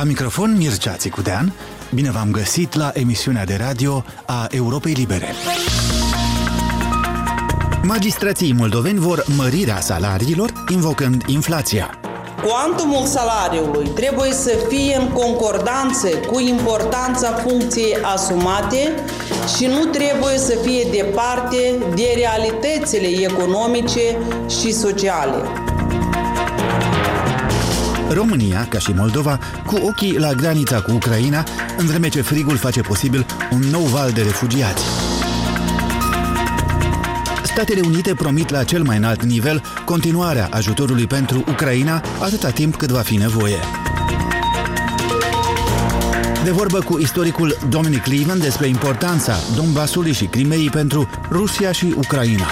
La microfon Mircea Țicudean, bine v-am găsit la emisiunea de radio a Europei Libere. Magistrații moldoveni vor mărirea salariilor, invocând inflația. Cuantumul salariului trebuie să fie în concordanță cu importanța funcției asumate și nu trebuie să fie departe de realitățile economice și sociale. România, ca și Moldova, cu ochii la granița cu Ucraina, în vreme ce frigul face posibil un nou val de refugiați. Statele Unite promit la cel mai înalt nivel continuarea ajutorului pentru Ucraina atâta timp cât va fi nevoie. De vorbă cu istoricul Dominic Cleveland despre importanța Donbasului și Crimeei pentru Rusia și Ucraina.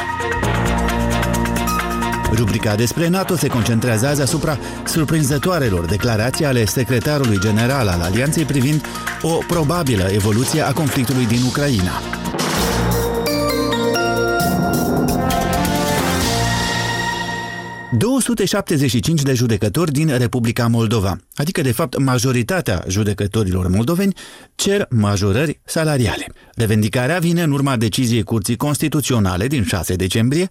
Rubrica despre NATO se concentrează azi asupra surprinzătoarelor declarații ale secretarului general al Alianței privind o probabilă evoluție a conflictului din Ucraina. 275 de judecători din Republica Moldova, adică de fapt majoritatea judecătorilor moldoveni, cer majorări salariale. Revendicarea vine în urma deciziei Curții Constituționale din 6 decembrie,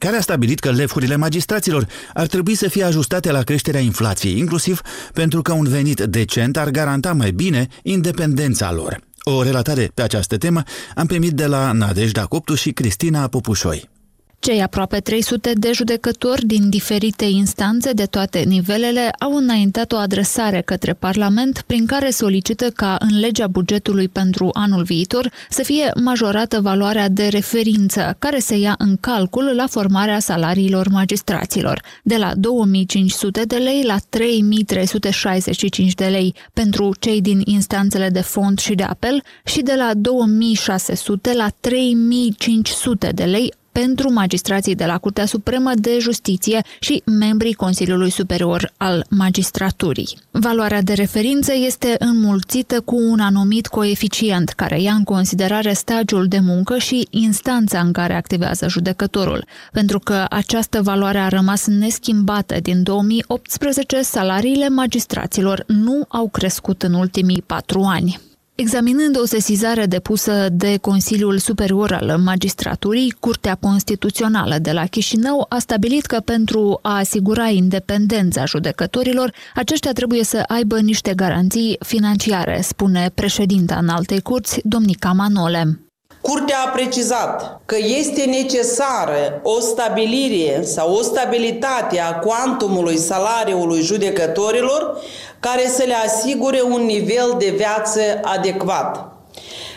care a stabilit că lefurile magistraților ar trebui să fie ajustate la creșterea inflației, inclusiv pentru că un venit decent ar garanta mai bine independența lor. O relatare pe această temă am primit de la Nadejda Coptu și Cristina Popușoi. Cei aproape 300 de judecători din diferite instanțe de toate nivelele au înaintat o adresare către Parlament prin care solicită ca în legea bugetului pentru anul viitor să fie majorată valoarea de referință care se ia în calcul la formarea salariilor magistraților, de la 2500 de lei la 3365 de lei pentru cei din instanțele de fond și de apel și de la 2600 la 3500 de lei pentru magistrații de la Curtea Supremă de Justiție și membrii Consiliului Superior al Magistraturii. Valoarea de referință este înmulțită cu un anumit coeficient care ia în considerare stagiul de muncă și instanța în care activează judecătorul. Pentru că această valoare a rămas neschimbată din 2018, salariile magistraților nu au crescut în ultimii patru ani. Examinând o sesizare depusă de Consiliul Superior al Magistraturii, Curtea Constituțională de la Chișinău a stabilit că pentru a asigura independența judecătorilor, aceștia trebuie să aibă niște garanții financiare, spune președinta în alte curți, domnica Manole. Curtea a precizat că este necesară o stabilire sau o stabilitate a cuantumului salariului judecătorilor care să le asigure un nivel de viață adecvat.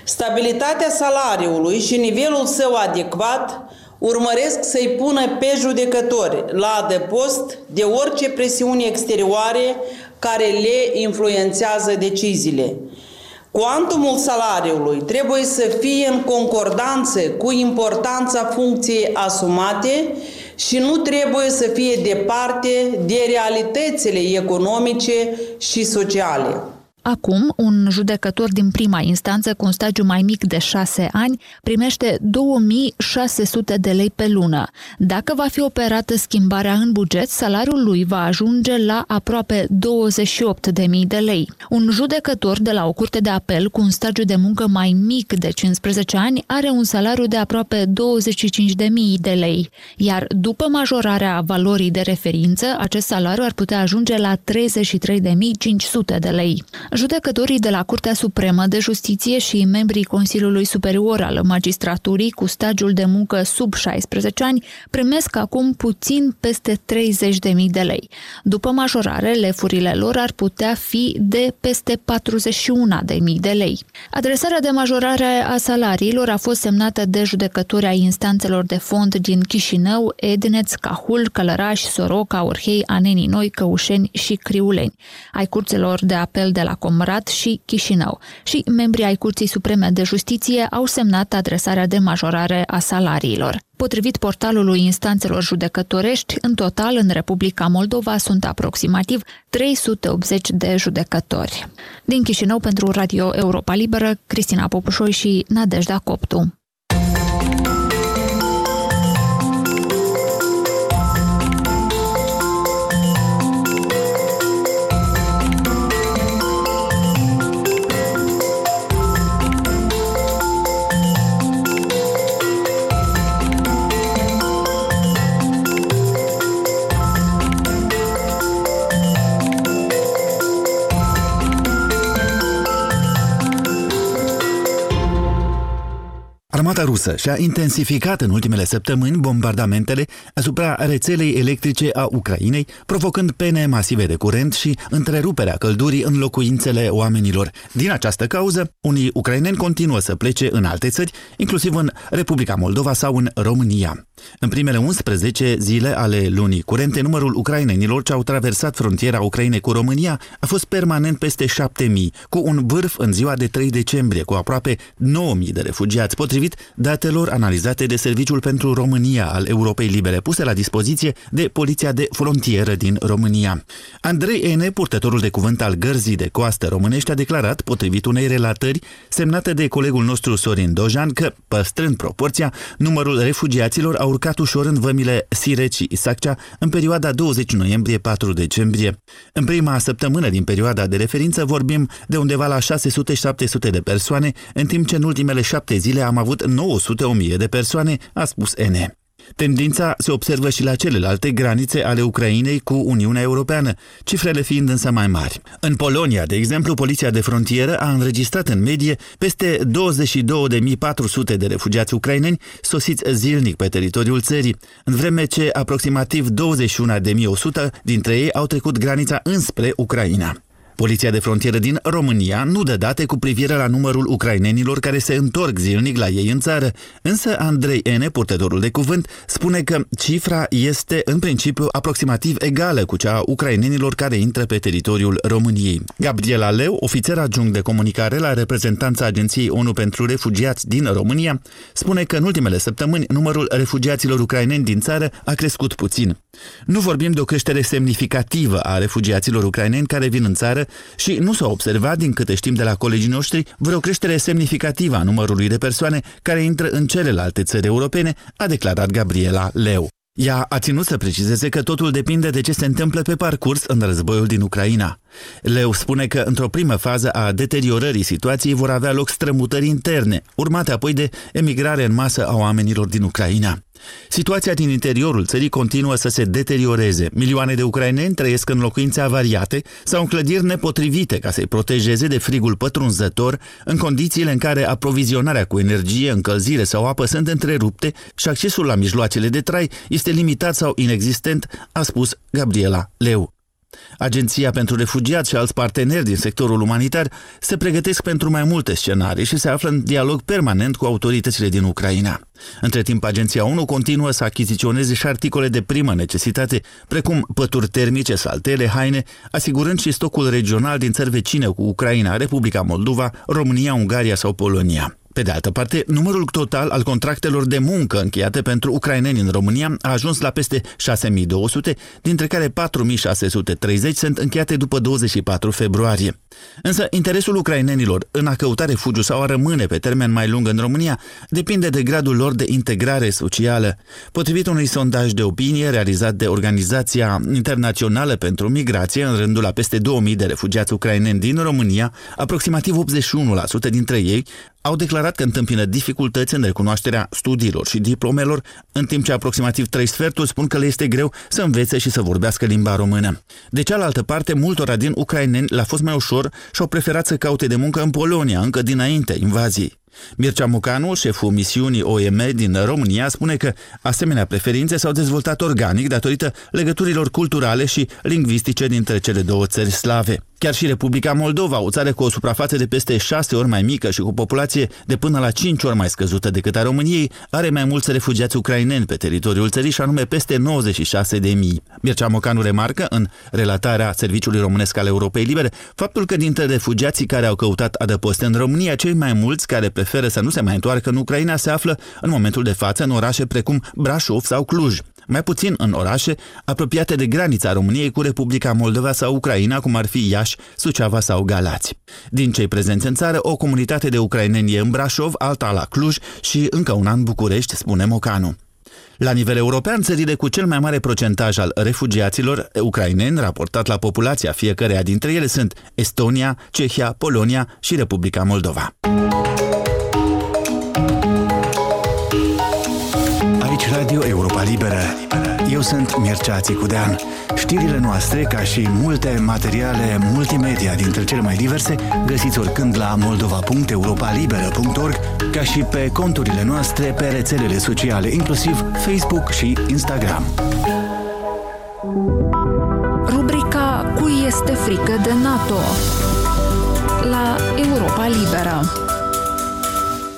Stabilitatea salariului și nivelul său adecvat urmăresc să-i pună pe judecători la adăpost de orice presiuni exterioare care le influențează deciziile. Cuantumul salariului trebuie să fie în concordanță cu importanța funcției asumate și nu trebuie să fie departe de realitățile economice și sociale. Acum, un judecător din prima instanță cu un stagiu mai mic de 6 ani primește 2600 de lei pe lună. Dacă va fi operată schimbarea în buget, salariul lui va ajunge la aproape 28.000 de lei. Un judecător de la o curte de apel cu un stagiu de muncă mai mic de 15 ani are un salariu de aproape 25.000 de lei, iar după majorarea valorii de referință, acest salariu ar putea ajunge la 33.500 de lei. Judecătorii de la Curtea Supremă de Justiție și membrii Consiliului Superior al Magistraturii cu stagiul de muncă sub 16 ani primesc acum puțin peste 30.000 de lei. După majorare, lefurile lor ar putea fi de peste 41.000 de lei. Adresarea de majorare a salariilor a fost semnată de judecători ai instanțelor de fond din Chișinău, Edneț, Cahul, Călăraș, Soroca, Orhei, Anenii Noi, Căușeni și Criuleni, ai curților de apel de la Comrat și Chișinău și membrii ai Curții Supreme de Justiție au semnat adresarea de majorare a salariilor. Potrivit portalului instanțelor judecătorești, în total în Republica Moldova sunt aproximativ 380 de judecători. Din Chișinău pentru Radio Europa Liberă, Cristina Popușoi și Nadejda Coptu. Rusă și-a intensificat în ultimele săptămâni bombardamentele asupra rețelei electrice a Ucrainei, provocând pene masive de curent și întreruperea căldurii în locuințele oamenilor. Din această cauză, unii ucraineni continuă să plece în alte țări, inclusiv în Republica Moldova sau în România. În primele 11 zile ale lunii curente, numărul ucrainenilor ce au traversat frontiera Ucrainei cu România a fost permanent peste 7000, cu un vârf în ziua de 3 decembrie, cu aproape 9000 de refugiați, potrivit datelor analizate de Serviciul pentru România al Europei Libere, puse la dispoziție de Poliția de Frontieră din România. Andrei Ene, purtătorul de cuvânt al gărzii de coastă românești, a declarat, potrivit unei relatări semnate de colegul nostru Sorin Dojan, că, păstrând proporția, numărul refugiaților a urcat ușor în vămile Siret și Isaccea în perioada 20 noiembrie-4 decembrie. În prima săptămână din perioada de referință vorbim de undeva la 600-700 de persoane, în timp ce în ultimele șapte zile am avut 900-1000 de persoane, a spus N. Tendința se observă și la celelalte granițe ale Ucrainei cu Uniunea Europeană, cifrele fiind însă mai mari. În Polonia, de exemplu, Poliția de Frontieră a înregistrat în medie peste 22.400 de refugiați ucraineni sosiți zilnic pe teritoriul țării, în vreme ce aproximativ 21.100 dintre ei au trecut granița înspre Ucraina. Poliția de frontieră din România nu dă date cu privire la numărul ucrainenilor care se întorc zilnic la ei în țară, însă Andrei Ene, purtătorul de cuvânt, spune că cifra este în principiu aproximativ egală cu cea a ucrainenilor care intră pe teritoriul României. Gabriela Leu, ofițer adjunct de comunicare la reprezentanța Agenției ONU pentru Refugiați din România, spune că în ultimele săptămâni numărul refugiaților ucraineni din țară a crescut puțin. Nu vorbim de o creștere semnificativă a refugiaților ucraineni care vin în țară și nu s-a observat, din câte știm de la colegii noștri, vreo creștere semnificativă a numărului de persoane care intră în celelalte țări europene, a declarat Gabriela Leu. Ea a ținut să precizeze că totul depinde de ce se întâmplă pe parcurs în războiul din Ucraina. Leu spune că într-o primă fază a deteriorării situației vor avea loc strămutări interne, urmate apoi de emigrare în masă a oamenilor din Ucraina. Situația din interiorul țării continuă să se deterioreze. Milioane de ucraineni trăiesc în locuințe avariate sau în clădiri nepotrivite ca să-i protejeze de frigul pătrunzător în condițiile în care aprovizionarea cu energie, încălzire sau apă sunt întrerupte și accesul la mijloacele de trai este limitat sau inexistent, a spus Gabriela Leu. Agenția pentru Refugiați și alți parteneri din sectorul umanitar se pregătesc pentru mai multe scenarii și se află în dialog permanent cu autoritățile din Ucraina. Între timp, agenția ONU continuă să achiziționeze și articole de primă necesitate, precum pături termice, saltele, haine, asigurând și stocul regional din țări vecine cu Ucraina, Republica Moldova, România, Ungaria sau Polonia. Pe de altă parte, numărul total al contractelor de muncă încheiate pentru ucraineni în România a ajuns la peste 6200, dintre care 4630 sunt încheiate după 24 februarie. Însă, interesul ucrainenilor în a căuta refugiu sau a rămâne pe termen mai lung în România depinde de gradul lor de integrare socială. Potrivit unui sondaj de opinie realizat de Organizația Internațională pentru Migrație în rândul a peste 2000 de refugiați ucraineni din România, aproximativ 81% dintre ei au declarat că întâmpină dificultăți în recunoașterea studiilor și diplomelor, în timp ce aproximativ trei sferturi spun că le este greu să învețe și să vorbească limba română. De cealaltă parte, multora din ucraineni le-a fost mai ușor și au preferat să caute de muncă în Polonia, încă dinainte invaziei. Mircea Mucanu, șeful misiunii OEM din România, spune că asemenea preferințe s-au dezvoltat organic datorită legăturilor culturale și lingvistice dintre cele două țări slave. Chiar și Republica Moldova, o țară cu o suprafață de peste 6 ori mai mică și cu populație de până la 5 ori mai scăzută decât a României, are mai mulți refugiați ucraineni pe teritoriul țării și anume peste 96 de mii. Mircea Mocanu remarcă în relatarea Serviciului Românesc al Europei Libere faptul că dintre refugiații care au căutat adăpost în România, cei mai mulți care preferă să nu se mai întoarcă în Ucraina se află în momentul de față în orașe precum Brașov sau Cluj mai puțin în orașe apropiate de granița României cu Republica Moldova sau Ucraina, cum ar fi Iași, Suceava sau Galați. Din cei prezenți în țară, o comunitate de ucraineni e în Brașov, alta la Cluj și încă una în București, spune Mocanu. La nivel european, țările cu cel mai mare procentaj al refugiaților ucraineni raportat la populația fiecăreia dintre ele sunt Estonia, Cehia, Polonia și Republica Moldova. Aici Radio Europa Liberă. Eu sunt Mircea Țicudean. Știrile noastre, ca și multe materiale multimedia dintre cele mai diverse, găsiți oricând la moldova.europalibera.org, ca și pe conturile noastre pe rețelele sociale, inclusiv Facebook și Instagram. Rubrica Cui este frică de NATO? La Europa Liberă.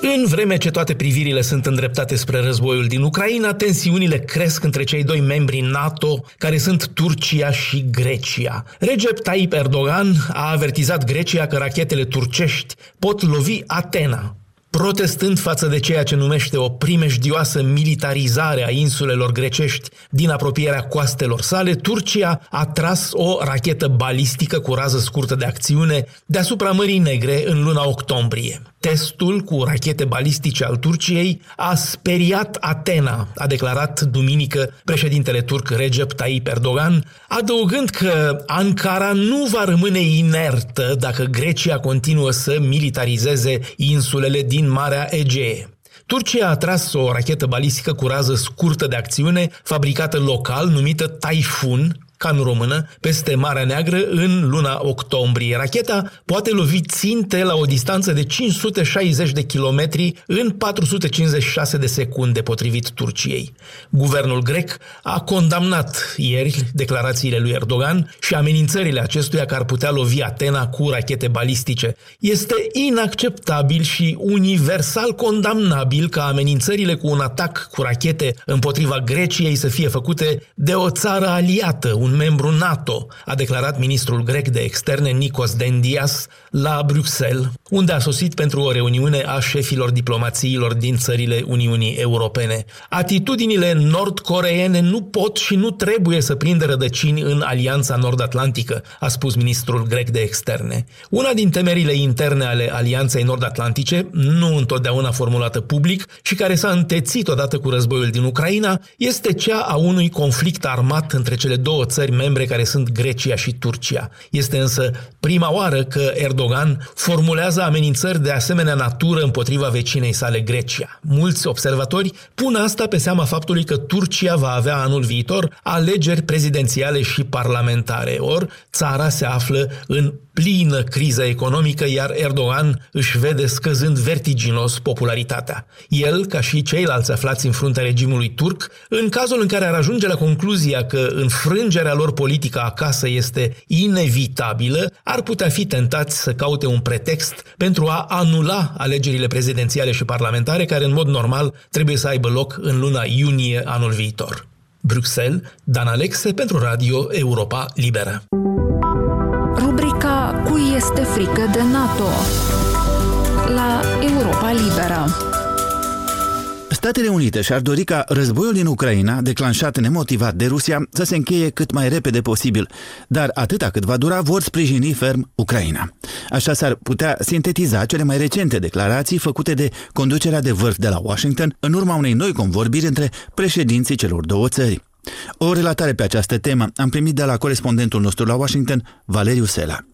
În vreme ce toate privirile sunt îndreptate spre războiul din Ucraina, tensiunile cresc între cei doi membri NATO, care sunt Turcia și Grecia. Recep Tayyip Erdogan a avertizat Grecia că rachetele turcești pot lovi Atena, protestând față de ceea ce numește o primejdioasă militarizare a insulelor grecești din apropierea coastelor sale, Turcia a tras o rachetă balistică cu rază scurtă de acțiune deasupra Mării Negre în luna octombrie. Testul cu rachete balistice al Turciei a speriat Atena, a declarat duminică președintele turc Recep Tayyip Erdogan, adăugând că Ankara nu va rămâne inertă dacă Grecia continuă să militarizeze insulele din Marea Egee. Turcia a tras o rachetă balistică cu rază scurtă de acțiune, fabricată local, numită Typhoon, ca în română, peste Marea Neagră în luna octombrie. Racheta poate lovi ținte la o distanță de 560 de kilometri în 456 de secunde, potrivit Turciei. Guvernul grec a condamnat ieri declarațiile lui Erdogan și amenințările acestuia că ar putea lovi Atena cu rachete balistice. Este inacceptabil și universal condamnabil ca amenințările cu un atac cu rachete împotriva Greciei să fie făcute de o țară aliată, un membru NATO, a declarat ministrul grec de externe Nikos Dendias la Bruxelles, unde a sosit pentru o reuniune a șefilor diplomațiilor din țările Uniunii Europene. Atitudinile nord-coreene nu pot și nu trebuie să prindă rădăcini în Alianța Nord-Atlantică, a spus ministrul grec de externe. Una din temerile interne ale Alianței Nord-Atlantice, nu întotdeauna formulată public și care s-a întețit odată cu războiul din Ucraina, este cea a unui conflict armat între cele două țări membre care sunt Grecia și Turcia. Este însă prima oară că Erdogan formulează amenințări de asemenea natură împotriva vecinei sale Grecia. Mulți observatori pun asta pe seama faptului că Turcia va avea anul viitor alegeri prezidențiale și parlamentare, ori țara se află în plină criză economică, iar Erdogan își vede scăzând vertiginos popularitatea. El, ca și ceilalți aflați în fruntea regimului turc, în cazul în care ar ajunge la concluzia că înfrângerea lor politică acasă este inevitabilă, ar putea fi tentați să caute un pretext pentru a anula alegerile prezidențiale și parlamentare, care în mod normal trebuie să aibă loc în luna iunie anul viitor. Bruxelles, Dan Alexe pentru Radio Europa Liberă. Rubrica Cui este frică de NATO? La Europa Liberă. Statele Unite și-ar dori ca războiul din Ucraina, declanșat nemotivat de Rusia, să se încheie cât mai repede posibil, dar atâta cât va dura, vor sprijini ferm Ucraina. Așa s-ar putea sintetiza cele mai recente declarații făcute de conducerea de vârf de la Washington în urma unei noi convorbiri între președinții celor două țări. O relatare pe această temă am primit de la corespondentul nostru la Washington, Valeriu Sela.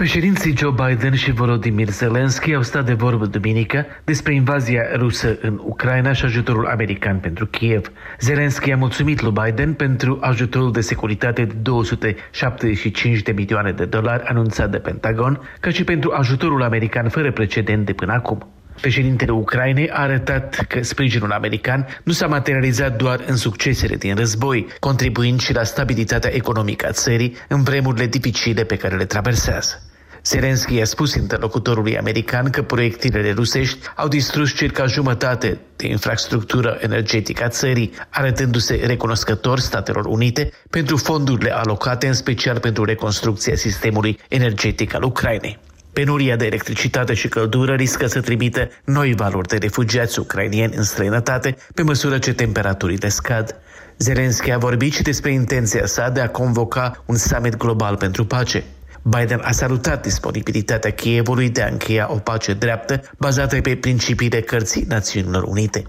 Președinții Joe Biden și Volodymyr Zelensky au stat de vorbă duminică despre invazia rusă în Ucraina și ajutorul american pentru Kiev. Zelensky a mulțumit lui Biden pentru ajutorul de securitate de 275 de milioane de dolari anunțat de Pentagon, ca și pentru ajutorul american fără precedent de până acum. Președintele Ucrainei a arătat că sprijinul american nu s-a materializat doar în succesele din război, contribuind și la stabilitatea economică a țării în vremurile dificile pe care le traversează. Zelensky a spus interlocutorului american că proiectilele rusești au distrus circa jumătate de infrastructură energetică a țării, arătându-se recunoscător Statelor Unite pentru fondurile alocate în special pentru reconstrucția sistemului energetic al Ucrainei. Penuria de electricitate și căldură riscă să trimită noi valori de refugiați ucrainieni în străinătate pe măsură ce temperaturile scad. Zelensky a vorbit și despre intenția sa de a convoca un summit global pentru pace. Biden a salutat disponibilitatea Kievului de a încheia o pace dreaptă bazată pe principiile cărții Națiunilor Unite.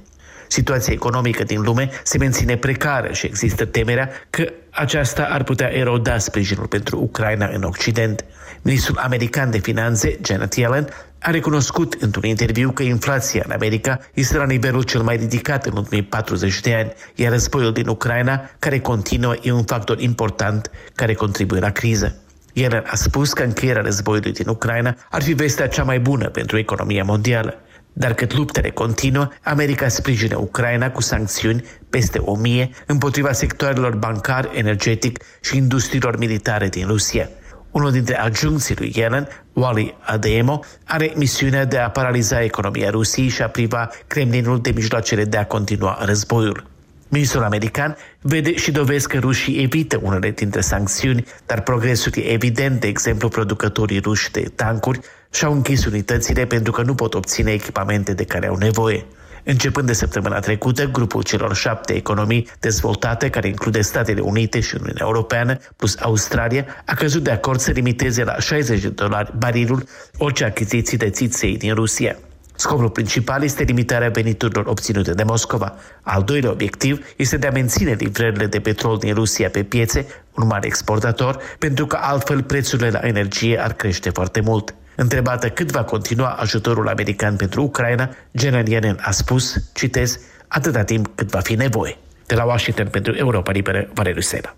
Situația economică din lume se menține precară și există temerea că aceasta ar putea eroda sprijinul pentru Ucraina în Occident. Ministrul american de finanțe, Janet Yellen, a recunoscut într-un interviu că inflația în America este la nivelul cel mai ridicat în ultimii 40 de ani, iar războiul din Ucraina, care continuă, e un factor important care contribuie la criză. El a spus că încheierea războiului din Ucraina ar fi vestea cea mai bună pentru economia mondială. Dar cât luptele continuă, America sprijină Ucraina cu sancțiuni peste o mie împotriva sectoarelor bancar, energetic și industriilor militare din Rusia. Unul dintre adjuncții lui Yellen, Wally Ademo, are misiunea de a paraliza economia Rusiei și a priva Kremlinul de mijloacele de a continua războiul. Ministrul american vede și dovezi că rușii evită unele dintre sancțiuni, dar progresul e evident, de exemplu, producătorii ruși de tancuri și-au închis unitățile pentru că nu pot obține echipamente de care au nevoie. Începând de săptămâna trecută, grupul celor șapte economii dezvoltate, care include Statele Unite și Uniunea Europeană, plus Australia, a căzut de acord să limiteze la 60 de dolari barilul orice achiziții de țiței din Rusia. Scopul principal este limitarea veniturilor obținute de Moscova. Al doilea obiectiv este de a menține livrările de petrol din Rusia pe piețe, un mare exportator, pentru că altfel prețurile la energie ar crește foarte mult. Întrebată cât va continua ajutorul american pentru Ucraina, Janet Yellen a spus, citez, atâta timp cât va fi nevoie. De la Washington pentru Europa Liberă, Valeriu Sena.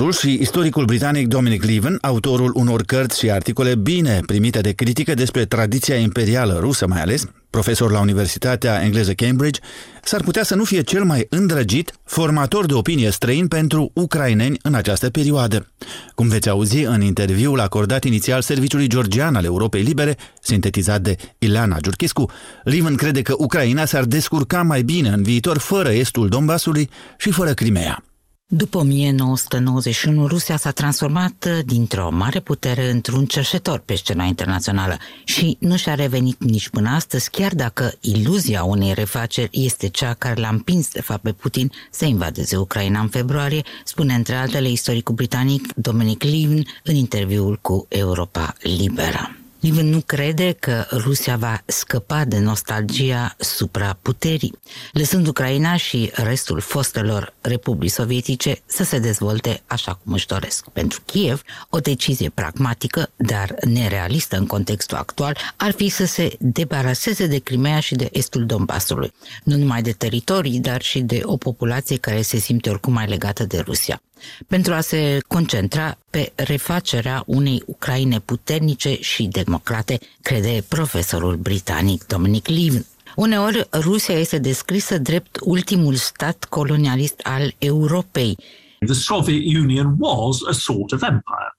Scriitorul și istoricul britanic Dominic Leven, autorul unor cărți și articole bine primite de critică despre tradiția imperială rusă mai ales, profesor la Universitatea Engleză Cambridge, s-ar putea să nu fie cel mai îndrăgit formator de opinie străin pentru ucraineni în această perioadă. Cum veți auzi în interviul acordat inițial Serviciului Georgian al Europei Libere, sintetizat de Ileana Giurchescu, Liven crede că Ucraina s-ar descurca mai bine în viitor fără estul Donbasului și fără Crimea. După 1991, Rusia s-a transformat uh, dintr-o mare putere într-un cerșetor pe scena internațională și nu și-a revenit nici până astăzi, chiar dacă iluzia unei refaceri este cea care l-a împins de fapt pe Putin să invadeze Ucraina în februarie, spune între altele istoricul britanic Dominic Levin în interviul cu Europa Liberă. Liven nu crede că Rusia va scăpa de nostalgia supraputerii, lăsând Ucraina și restul fostelor republici sovietice să se dezvolte așa cum își doresc. Pentru Kiev, o decizie pragmatică, dar nerealistă în contextul actual, ar fi să se debaraseze de Crimea și de estul Donbasului, nu numai de teritorii, dar și de o populație care se simte oricum mai legată de Rusia pentru a se concentra pe refacerea unei Ucraine puternice și democrate, crede profesorul britanic Dominic Levin. Uneori, Rusia este descrisă drept ultimul stat colonialist al Europei. The Soviet Union was a sort of empire.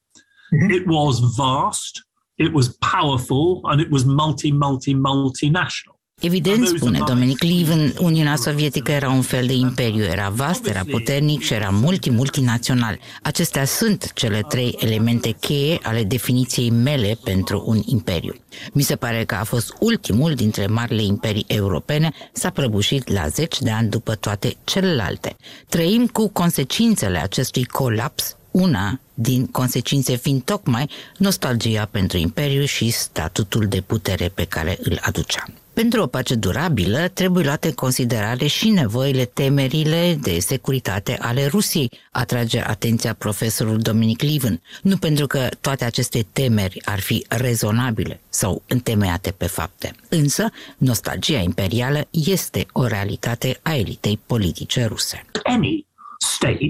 Mm-hmm. It was vast, it was powerful, and it was multi, multi, multinational. Evident, spune Dominic Leven, Uniunea Sovietică era un fel de imperiu, era vast, era puternic și era multi-multinațional. Acestea sunt cele trei elemente cheie ale definiției mele pentru un imperiu. Mi se pare că a fost ultimul dintre marile imperii europene, s-a prăbușit la zeci de ani după toate celelalte. Trăim cu consecințele acestui colaps una din consecințe fiind tocmai nostalgia pentru imperiu și statutul de putere pe care îl aducea. Pentru o pace durabilă, trebuie luate în considerare și nevoile, temerile de securitate ale Rusiei, atrage atenția profesorul Dominic Liven. Nu pentru că toate aceste temeri ar fi rezonabile sau întemeiate pe fapte. Însă, nostalgia imperială este o realitate a elitei politice ruse. Any state,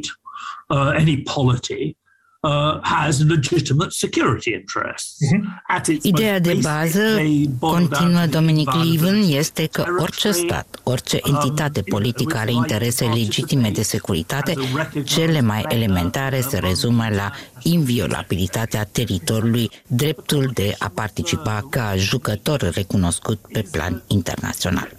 uh, any polity uh, has legitimate security interests. Mm-hmm. Ideea de bază, continuă Dominic Leven, este că orice stat, orice um, entitate politică are interese legitime de securitate, cele mai elementare se rezumă la inviolabilitatea teritoriului, dreptul de a participa ca jucător recunoscut pe plan internațional.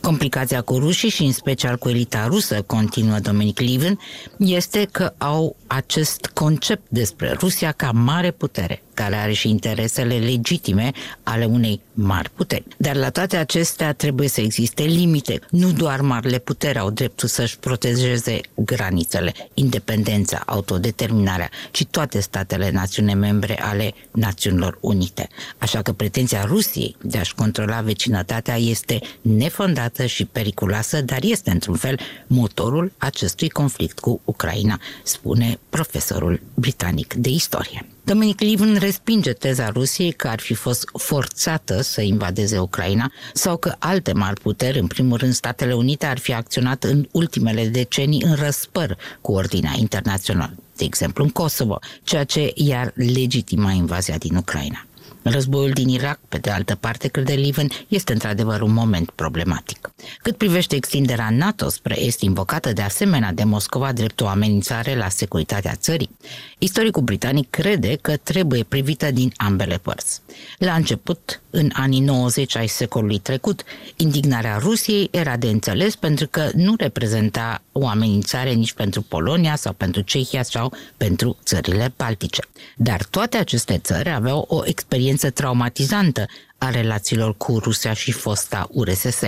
Complicația cu rușii și în special cu elita rusă, continuă Dominic Leven, este că au acest concept despre Rusia ca mare putere, care are și interesele legitime ale unei mari puteri. Dar la toate acestea trebuie să existe limite. Nu doar marile puteri au dreptul să-și protejeze granițele, independența, autodeterminarea, ci toate statele națiune membre ale Națiunilor Unite. Așa că pretenția Rusiei de a-și controla vecinătatea este nefondată și periculoasă, dar este într-un fel motorul acestui conflict cu Ucraina, spune profesorul britanic de istorie. Dominic Livin respinge teza Rusiei că ar fi fost forțată să invadeze Ucraina sau că alte mari puteri, în primul rând Statele Unite, ar fi acționat în ultimele decenii în răspăr cu ordinea internațională, de exemplu în Kosovo, ceea ce i-ar legitima invazia din Ucraina. Războiul din Irak, pe de altă parte, crede Liven, este într-adevăr un moment problematic. Cât privește extinderea NATO spre est, invocată de asemenea de Moscova drept o amenințare la securitatea țării, istoricul britanic crede că trebuie privită din ambele părți. La început, în anii 90 ai secolului trecut, indignarea Rusiei era de înțeles pentru că nu reprezenta o amenințare nici pentru Polonia sau pentru Cehia sau pentru țările baltice. Dar toate aceste țări aveau o experiență traumatizantă a relațiilor cu Rusia și fosta URSS.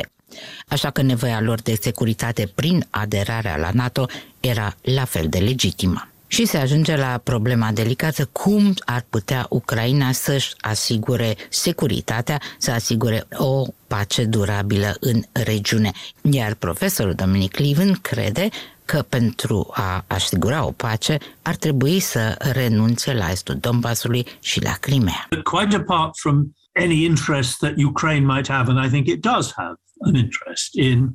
Așa că nevoia lor de securitate prin aderarea la NATO era la fel de legitimă. Și se ajunge la problema delicată cum ar putea Ucraina să-și asigure securitatea, să asigure o pace durabilă în regiune. Iar profesorul Dominic Liven crede că pentru a asigura o pace ar trebui să renunțe la estul Donbasului și la Crimea. Quite apart from any interest that Ukraine might have, and I think it does have an interest in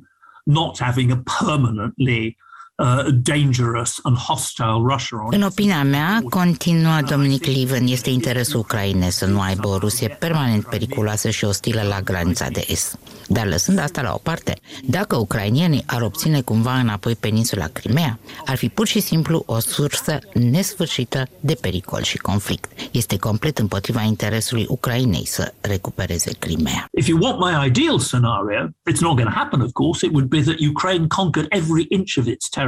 not having a permanently Uh, dangerous and hostile Russia În opinia mea, continuă Dominic Liven, este interesul Ucrainei să nu aibă o Rusie permanent periculoasă și ostilă la granița de est. Dar lăsând asta la o parte, dacă ucrainienii ar obține cumva înapoi peninsula Crimea, ar fi pur și simplu o sursă nesfârșită de pericol și conflict. Este complet împotriva interesului Ucrainei să recupereze Crimea. If you want my ideal scenario, it's not going to happen, of course. It would be that Ukraine conquered every inch of its territory.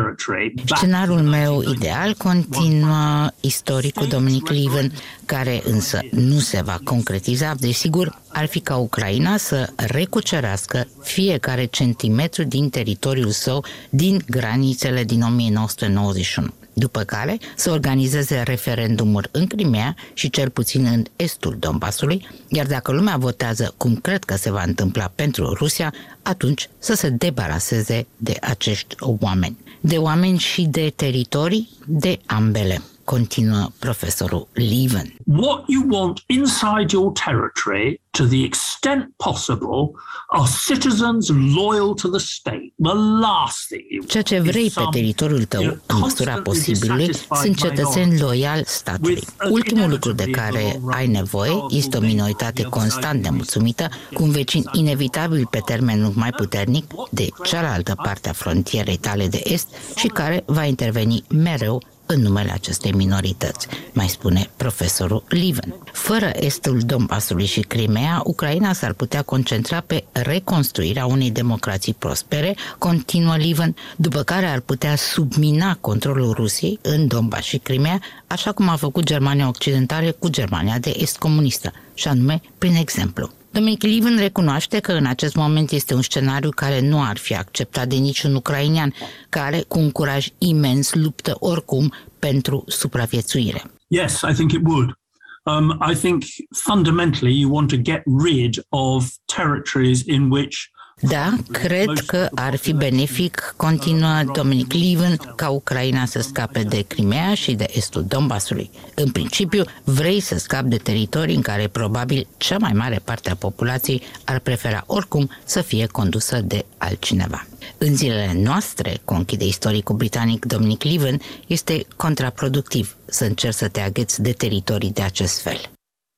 Scenariul meu ideal continuă istoricul Dominic Leven, care însă nu se va concretiza, desigur, ar fi ca Ucraina să recucerească fiecare centimetru din teritoriul său din granițele din 1991 după care să organizeze referendumuri în Crimea și cel puțin în estul Donbasului, iar dacă lumea votează cum cred că se va întâmpla pentru Rusia, atunci să se debaraseze de acești oameni. De oameni și de teritorii de ambele continuă profesorul Leven. What you want inside your territory to the extent possible are citizens loyal to the state. The last thing you Ceea ce vrei pe teritoriul tău, în măsura posibilului, sunt cetățeni loiali statului. Ultimul lucru de care ai nevoie este o minoritate constant nemulțumită, cu un vecin inevitabil pe termen lung mai puternic de cealaltă parte a frontierei tale de est și care va interveni mereu în numele acestei minorități, mai spune profesorul Liven. Fără estul Donbasului și Crimea, Ucraina s-ar putea concentra pe reconstruirea unei democrații prospere, continuă Liven, după care ar putea submina controlul Rusiei în Donbass și Crimea, așa cum a făcut Germania Occidentală cu Germania de Est comunistă, și anume prin exemplu. Dominic Liven recunoaște că în acest moment este un scenariu care nu ar fi acceptat de niciun ucrainian, care cu un curaj imens luptă oricum pentru supraviețuire. Yes, I think it would. Um, I think fundamentally you want to get rid of territories in which da, cred că ar fi benefic, continuă Dominic Leven, ca Ucraina să scape de Crimea și de estul Donbasului. În principiu, vrei să scapi de teritorii în care probabil cea mai mare parte a populației ar prefera oricum să fie condusă de altcineva. În zilele noastre, conchide istoricul britanic Dominic Leven, este contraproductiv să încerci să te agheți de teritorii de acest fel.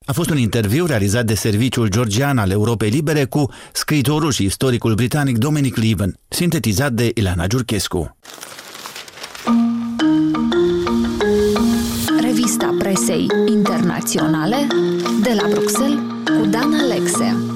A fost un interviu realizat de Serviciul Georgian al Europei Libere cu scriitorul și istoricul britanic Dominic Leven, sintetizat de Ilana Giurchescu. Revista presei internaționale de la Bruxelles cu Dan Alexe.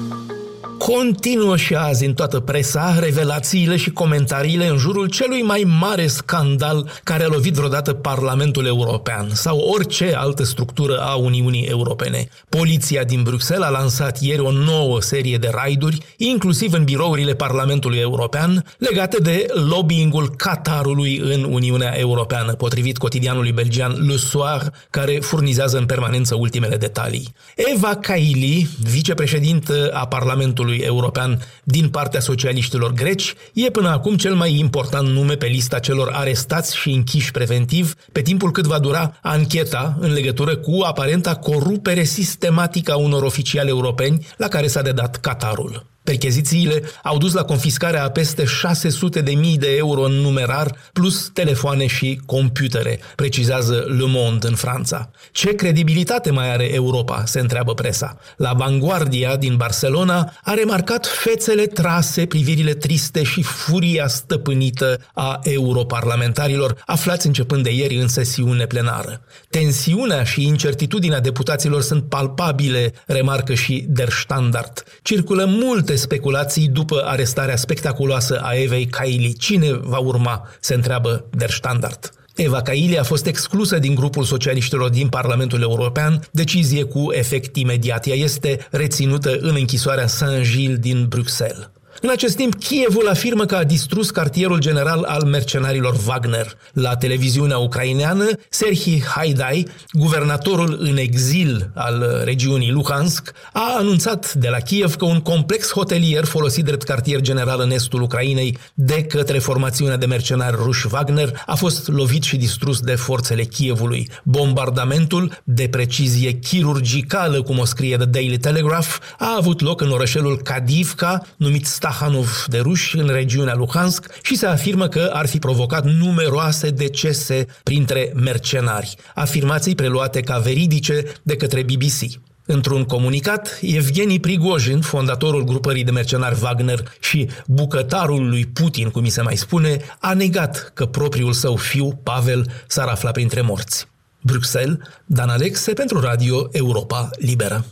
Continuă și azi în toată presa revelațiile și comentariile în jurul celui mai mare scandal care a lovit vreodată Parlamentul European sau orice altă structură a Uniunii Europene. Poliția din Bruxelles a lansat ieri o nouă serie de raiduri, inclusiv în birourile Parlamentului European, legate de lobbyingul Qatarului în Uniunea Europeană, potrivit cotidianului belgian Le Soir, care furnizează în permanență ultimele detalii. Eva Kaili, vicepreședintă a Parlamentului European din partea socialiștilor greci, e până acum cel mai important nume pe lista celor arestați și închiși preventiv pe timpul cât va dura ancheta în legătură cu aparenta corupere sistematică a unor oficiali europeni la care s-a dedat Qatarul. Perchezițiile au dus la confiscarea a peste 600 de mii de euro în numerar, plus telefoane și computere, precizează Le Monde în Franța. Ce credibilitate mai are Europa, se întreabă presa. La Vanguardia din Barcelona a remarcat fețele trase, privirile triste și furia stăpânită a europarlamentarilor, aflați începând de ieri în sesiune plenară. Tensiunea și incertitudinea deputaților sunt palpabile, remarcă și Der Standard. Circulă multe multe speculații după arestarea spectaculoasă a Evei Kaili. Cine va urma, se întreabă Der Standard. Eva Kaili a fost exclusă din grupul socialiștilor din Parlamentul European, decizie cu efect imediat. Ea este reținută în închisoarea Saint-Gilles din Bruxelles. În acest timp, Kievul afirmă că a distrus cartierul general al mercenarilor Wagner. La televiziunea ucraineană, Serhii Haidai, guvernatorul în exil al regiunii Luhansk, a anunțat de la Kiev că un complex hotelier folosit drept cartier general în estul Ucrainei de către formațiunea de mercenari ruși Wagner a fost lovit și distrus de forțele Kievului. Bombardamentul, de precizie chirurgicală, cum o scrie The Daily Telegraph, a avut loc în orășelul Kadivka, numit Stah Stahanov de ruși în regiunea Luhansk și se afirmă că ar fi provocat numeroase decese printre mercenari, afirmații preluate ca veridice de către BBC. Într-un comunicat, Evgeni Prigojin, fondatorul grupării de mercenari Wagner și bucătarul lui Putin, cum mi se mai spune, a negat că propriul său fiu, Pavel, s-ar afla printre morți. Bruxelles, Dan Alexe pentru Radio Europa Liberă.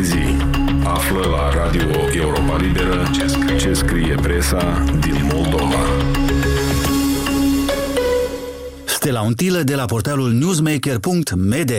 Pe zi. Află la Radio Europa Liberă ce scrie, ce scrie presa din Moldova. Stella Untilă de la portalul newsmaker.md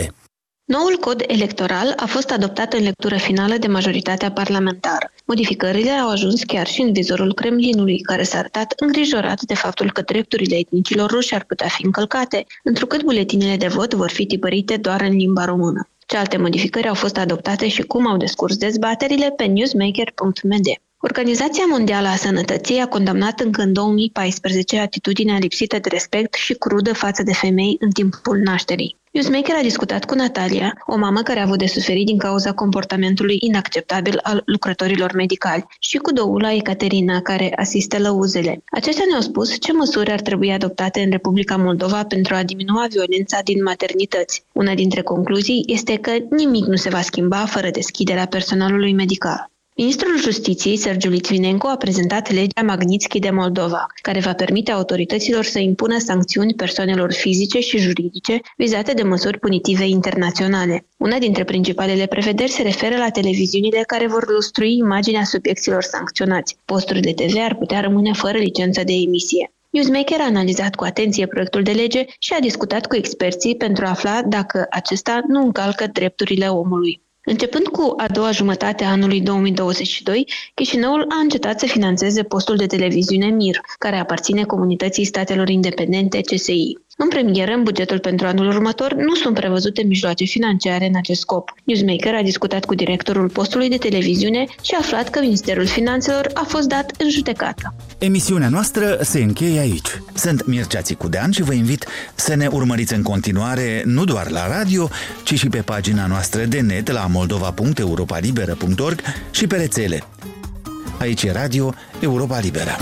Noul cod electoral a fost adoptat în lectură finală de majoritatea parlamentară. Modificările au ajuns chiar și în vizorul Kremlinului, care s-a arătat îngrijorat de faptul că drepturile etnicilor ruși ar putea fi încălcate, întrucât buletinele de vot vor fi tipărite doar în limba română. Ce alte modificări au fost adoptate și cum au descurs dezbaterile pe newsmaker.md. Organizația Mondială a Sănătății a condamnat încă în 2014 atitudinea lipsită de respect și crudă față de femei în timpul nașterii. Newsmaker a discutat cu Natalia, o mamă care a avut de suferit din cauza comportamentului inacceptabil al lucrătorilor medicali, și cu doula Ecaterina, care asistă lăuzele. Aceștia ne-au spus ce măsuri ar trebui adoptate în Republica Moldova pentru a diminua violența din maternități. Una dintre concluzii este că nimic nu se va schimba fără deschiderea personalului medical. Ministrul Justiției, Sergiu Litvinenko, a prezentat legea Magnitsky de Moldova, care va permite autorităților să impună sancțiuni persoanelor fizice și juridice vizate de măsuri punitive internaționale. Una dintre principalele prevederi se referă la televiziunile care vor lustrui imaginea subiecților sancționați. Posturi de TV ar putea rămâne fără licență de emisie. Newsmaker a analizat cu atenție proiectul de lege și a discutat cu experții pentru a afla dacă acesta nu încalcă drepturile omului. Începând cu a doua jumătate a anului 2022, Chișinăul a încetat să financeze postul de televiziune MIR, care aparține comunității statelor independente CSI. În premieră, în bugetul pentru anul următor, nu sunt prevăzute mijloace financiare în acest scop. Newsmaker a discutat cu directorul postului de televiziune și a aflat că Ministerul Finanțelor a fost dat în judecată. Emisiunea noastră se încheie aici. Sunt Mircea Țicudean și vă invit să ne urmăriți în continuare nu doar la radio, ci și pe pagina noastră de net la moldova.europalibera.org și pe rețele. Aici e Radio Europa Liberă.